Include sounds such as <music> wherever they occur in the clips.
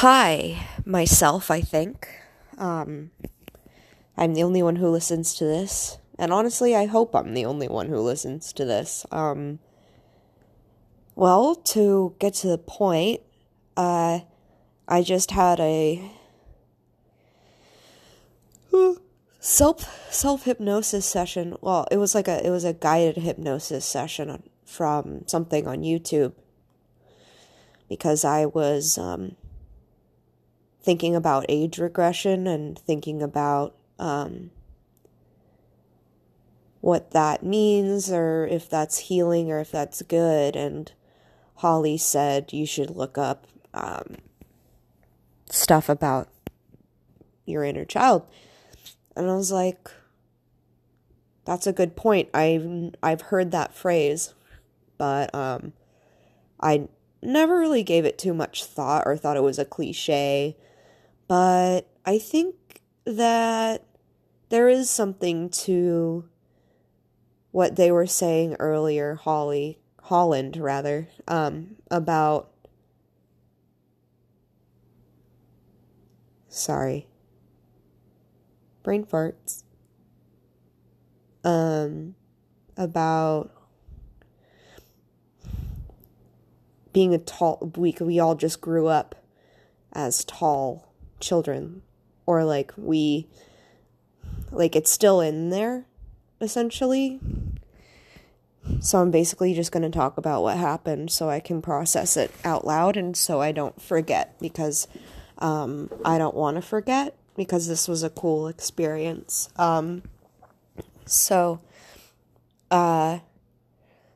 Hi, myself, I think. Um, I'm the only one who listens to this. And honestly, I hope I'm the only one who listens to this. Um, well, to get to the point, uh, I just had a self self hypnosis session. Well, it was like a it was a guided hypnosis session from something on YouTube because I was um, thinking about age regression and thinking about um, what that means or if that's healing or if that's good. And Holly said you should look up um, stuff about your inner child. And I was like, that's a good point. I've I've heard that phrase, but um, I never really gave it too much thought or thought it was a cliche. But I think that there is something to what they were saying earlier, Holly Holland rather, um, about sorry. Brain farts. Um about being a tall we we all just grew up as tall children or like we like it's still in there essentially. So i'm basically just going to talk about what happened so i can process it out loud and so i don't forget because um, i don't want to forget because this was a cool experience. Um, so uh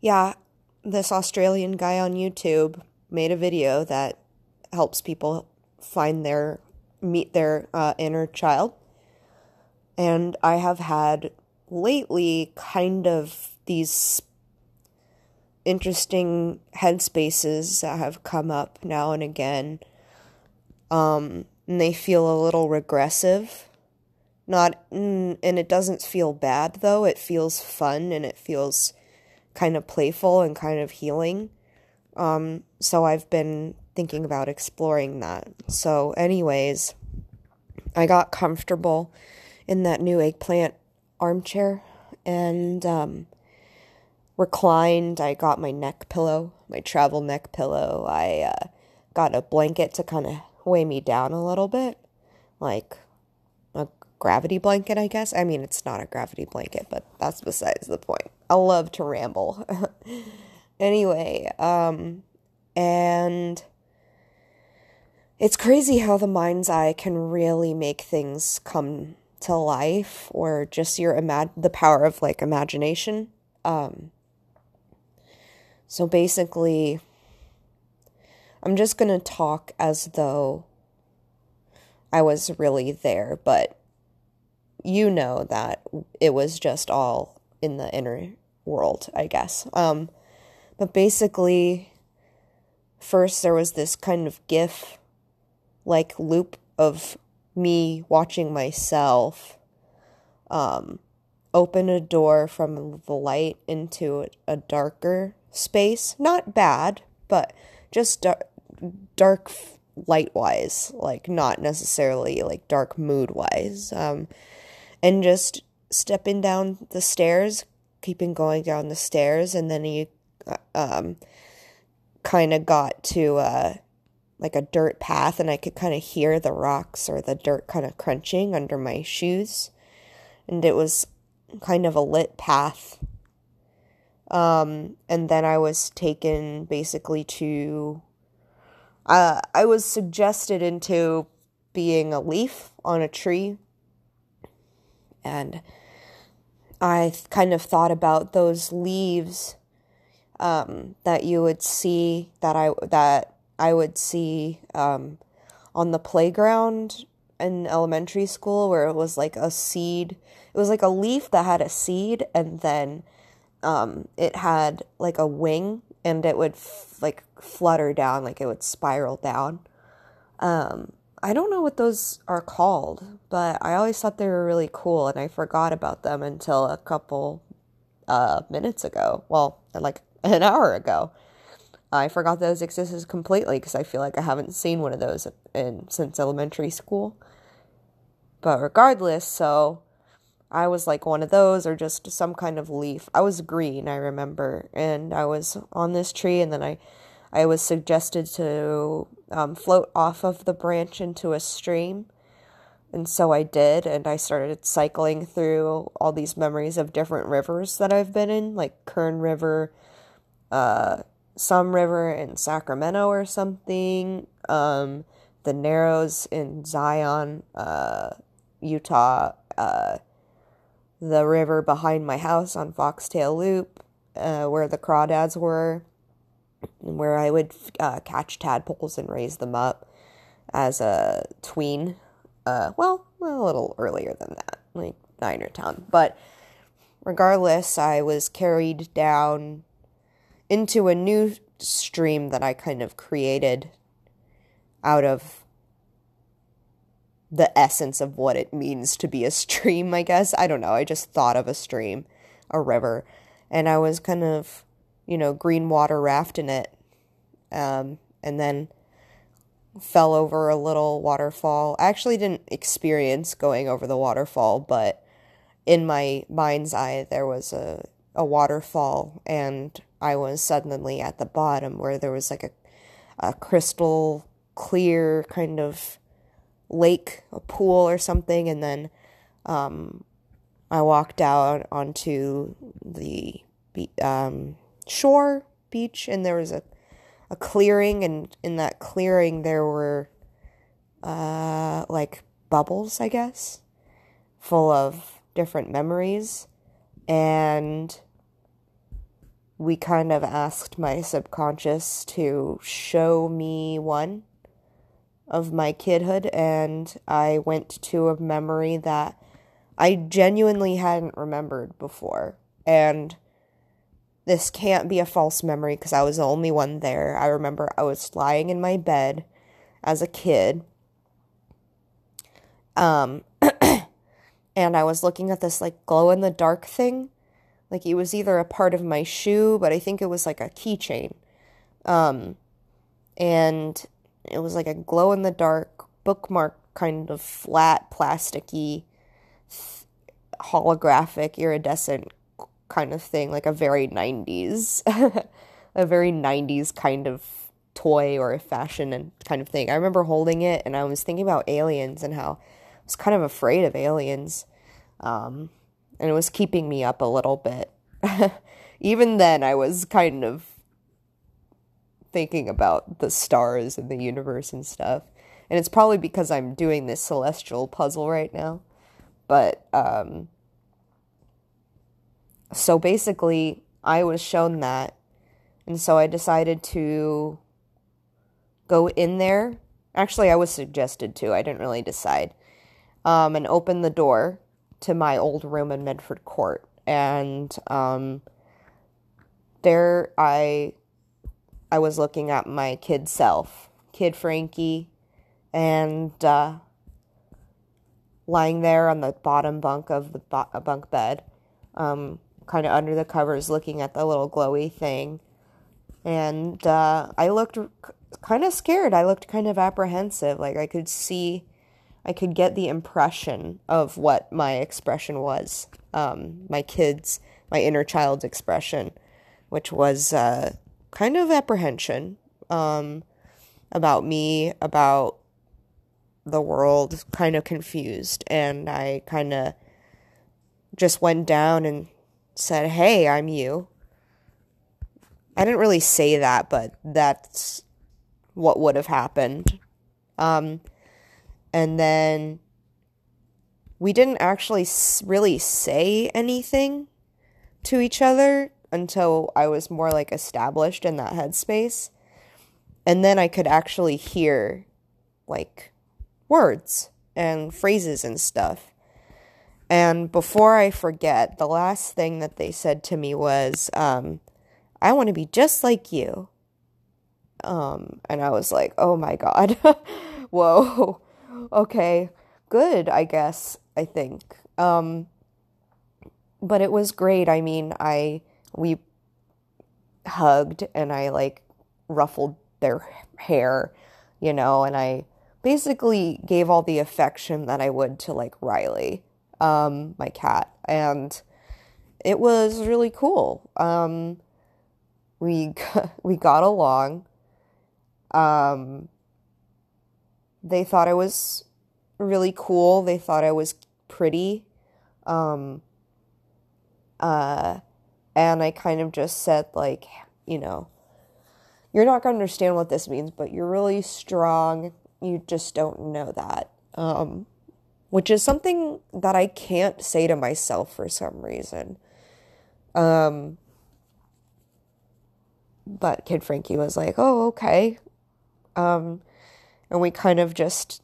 yeah this Australian guy on YouTube made a video that helps people find their meet their uh, inner child. And I have had lately kind of these interesting headspaces that have come up now and again. Um, and they feel a little regressive. Not, and it doesn't feel bad though. It feels fun and it feels kind of playful and kind of healing. Um, so I've been thinking about exploring that. So, anyways, I got comfortable in that new eggplant armchair and um, reclined. I got my neck pillow, my travel neck pillow. I uh, got a blanket to kind of weigh me down a little bit, like a gravity blanket, I guess. I mean, it's not a gravity blanket, but that's besides the point. I love to ramble. <laughs> anyway, um, and it's crazy how the mind's eye can really make things come to life or just your imag- the power of like imagination. Um, so basically, I'm just going to talk as though I was really there, but you know that it was just all in the inner world, I guess. Um, but basically, first there was this kind of GIF like loop of me watching myself um, open a door from the light into a darker space. Not bad, but just dark, dark light wise, like not necessarily like dark mood wise. Um, and just stepping down the stairs, keeping going down the stairs, and then he uh, um, kind of got to uh, like a dirt path, and I could kind of hear the rocks or the dirt kind of crunching under my shoes, and it was kind of a lit path. Um, and then I was taken basically to. Uh, I was suggested into being a leaf on a tree, and I kind of thought about those leaves um, that you would see that I that I would see um, on the playground in elementary school, where it was like a seed. It was like a leaf that had a seed, and then um, it had like a wing, and it would f- like flutter down, like it would spiral down. Um, I don't know what those are called, but I always thought they were really cool and I forgot about them until a couple uh, minutes ago. Well, like an hour ago. I forgot those existed completely because I feel like I haven't seen one of those in since elementary school. But regardless, so I was like one of those or just some kind of leaf. I was green, I remember, and I was on this tree, and then I, I was suggested to um, float off of the branch into a stream, and so I did, and I started cycling through all these memories of different rivers that I've been in, like Kern River, uh, some river in Sacramento or something, um, the Narrows in Zion, uh, Utah, uh, the river behind my house on Foxtail Loop, uh, where the crawdads were, where I would uh, catch tadpoles and raise them up as a tween. Uh, well, a little earlier than that, like nine or ten. But regardless, I was carried down into a new stream that I kind of created out of the essence of what it means to be a stream, I guess. I don't know. I just thought of a stream, a river, and I was kind of, you know, green water rafting it. Um, and then fell over a little waterfall. I actually didn't experience going over the waterfall, but in my mind's eye, there was a, a waterfall, and I was suddenly at the bottom where there was like a, a crystal clear kind of lake, a pool or something, and then um, I walked out onto the um, shore beach, and there was a a clearing, and in that clearing there were uh, like bubbles, I guess, full of different memories, and we kind of asked my subconscious to show me one of my kidhood, and I went to a memory that I genuinely hadn't remembered before. And this can't be a false memory because I was the only one there. I remember I was lying in my bed as a kid. Um, <clears throat> and I was looking at this like glow in the dark thing like it was either a part of my shoe, but I think it was like a keychain. Um, and it was like a glow in the dark bookmark kind of flat plasticky holographic iridescent kind of thing like a very 90s <laughs> a very 90s kind of toy or a fashion and kind of thing i remember holding it and i was thinking about aliens and how i was kind of afraid of aliens um, and it was keeping me up a little bit. <laughs> Even then, I was kind of thinking about the stars and the universe and stuff. And it's probably because I'm doing this celestial puzzle right now. But, um, so basically, I was shown that. And so I decided to go in there. Actually, I was suggested to. I didn't really decide. Um, and open the door to my old room in Medford Court. And um, there I I was looking at my kid self, kid Frankie, and uh, lying there on the bottom bunk of the bo- bunk bed, um, kind of under the covers, looking at the little glowy thing. And uh, I looked kind of scared. I looked kind of apprehensive. Like I could see I could get the impression of what my expression was, um, my kid's, my inner child's expression, which was uh, kind of apprehension um, about me, about the world, kind of confused. And I kind of just went down and said, Hey, I'm you. I didn't really say that, but that's what would have happened. Um, and then we didn't actually really say anything to each other until I was more like established in that headspace. And then I could actually hear like words and phrases and stuff. And before I forget, the last thing that they said to me was, um, I want to be just like you. Um, and I was like, oh my God. <laughs> Whoa okay, good, I guess, I think. Um, but it was great. I mean, I, we hugged and I like ruffled their hair, you know, and I basically gave all the affection that I would to like Riley, um, my cat. And it was really cool. Um, we <laughs> we got along. Um, they thought I was really cool. They thought I was pretty. Um, uh, and I kind of just said, like, you know, you're not going to understand what this means, but you're really strong. You just don't know that. Um, which is something that I can't say to myself for some reason. Um, but Kid Frankie was like, oh, okay. Um, and we kind of just,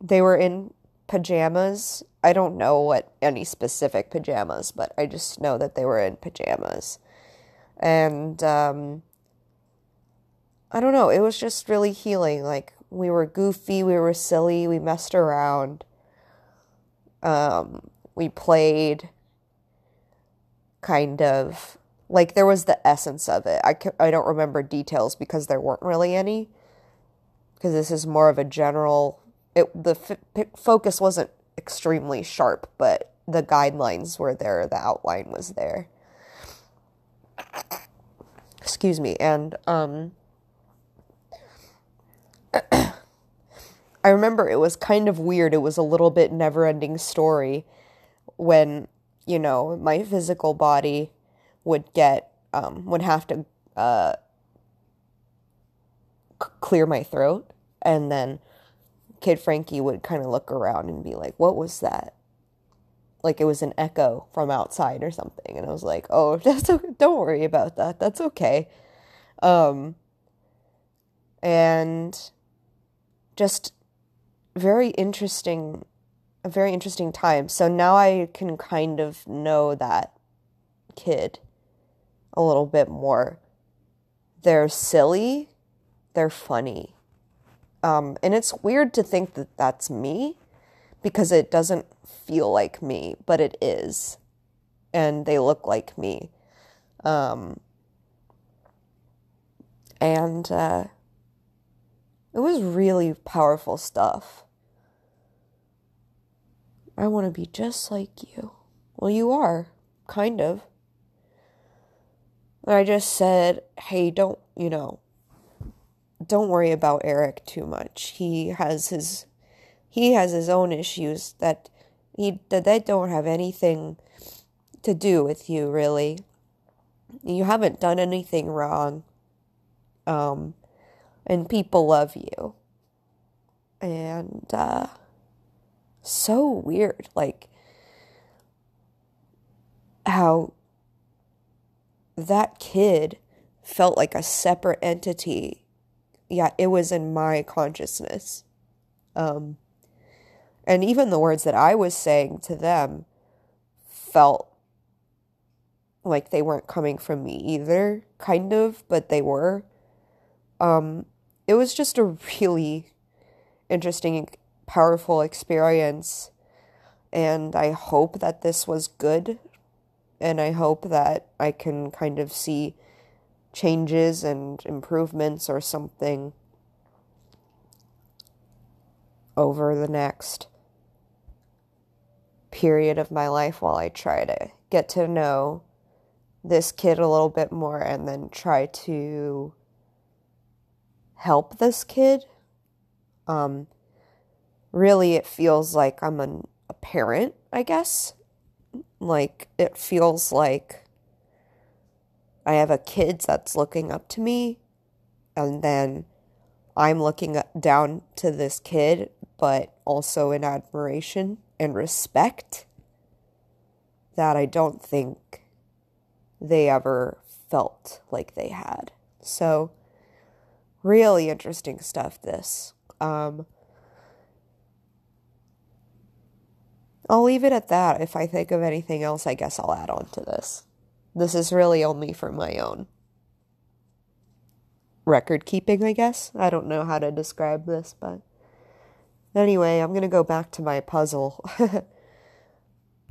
they were in pajamas. I don't know what any specific pajamas, but I just know that they were in pajamas. And, um, I don't know, it was just really healing. Like, we were goofy, we were silly, we messed around. Um, we played kind of like there was the essence of it. I, I don't remember details because there weren't really any. Because this is more of a general. It the focus wasn't extremely sharp, but the guidelines were there. The outline was there. Excuse me, and um. <clears throat> I remember it was kind of weird. It was a little bit never ending story when, you know, my physical body would get um, would have to uh, clear my throat, and then Kid Frankie would kind of look around and be like, "What was that?" Like it was an echo from outside or something, and I was like, "Oh, <laughs> that's okay. don't worry about that. That's okay." Um, and just very interesting a very interesting time. So now I can kind of know that kid a little bit more. They're silly, they're funny. Um, and it's weird to think that that's me because it doesn't feel like me, but it is. And they look like me. Um, and uh, it was really powerful stuff. I want to be just like you. Well, you are, kind of. I just said, hey, don't, you know, don't worry about Eric too much. He has his he has his own issues that he that they don't have anything to do with you really. You haven't done anything wrong. Um and people love you. And uh so weird like how that kid felt like a separate entity. Yeah, it was in my consciousness. Um, and even the words that I was saying to them felt like they weren't coming from me either, kind of, but they were. Um, it was just a really interesting, powerful experience. And I hope that this was good and I hope that I can kind of see changes and improvements or something over the next period of my life while I try to get to know this kid a little bit more and then try to help this kid. Um, really, it feels like I'm an, a parent, I guess, like, it feels like I have a kid that's looking up to me, and then I'm looking down to this kid, but also in admiration and respect that I don't think they ever felt like they had. So, really interesting stuff, this. Um, I'll leave it at that. If I think of anything else, I guess I'll add on to this. This is really only for my own record keeping, I guess. I don't know how to describe this, but anyway, I'm going to go back to my puzzle. <laughs>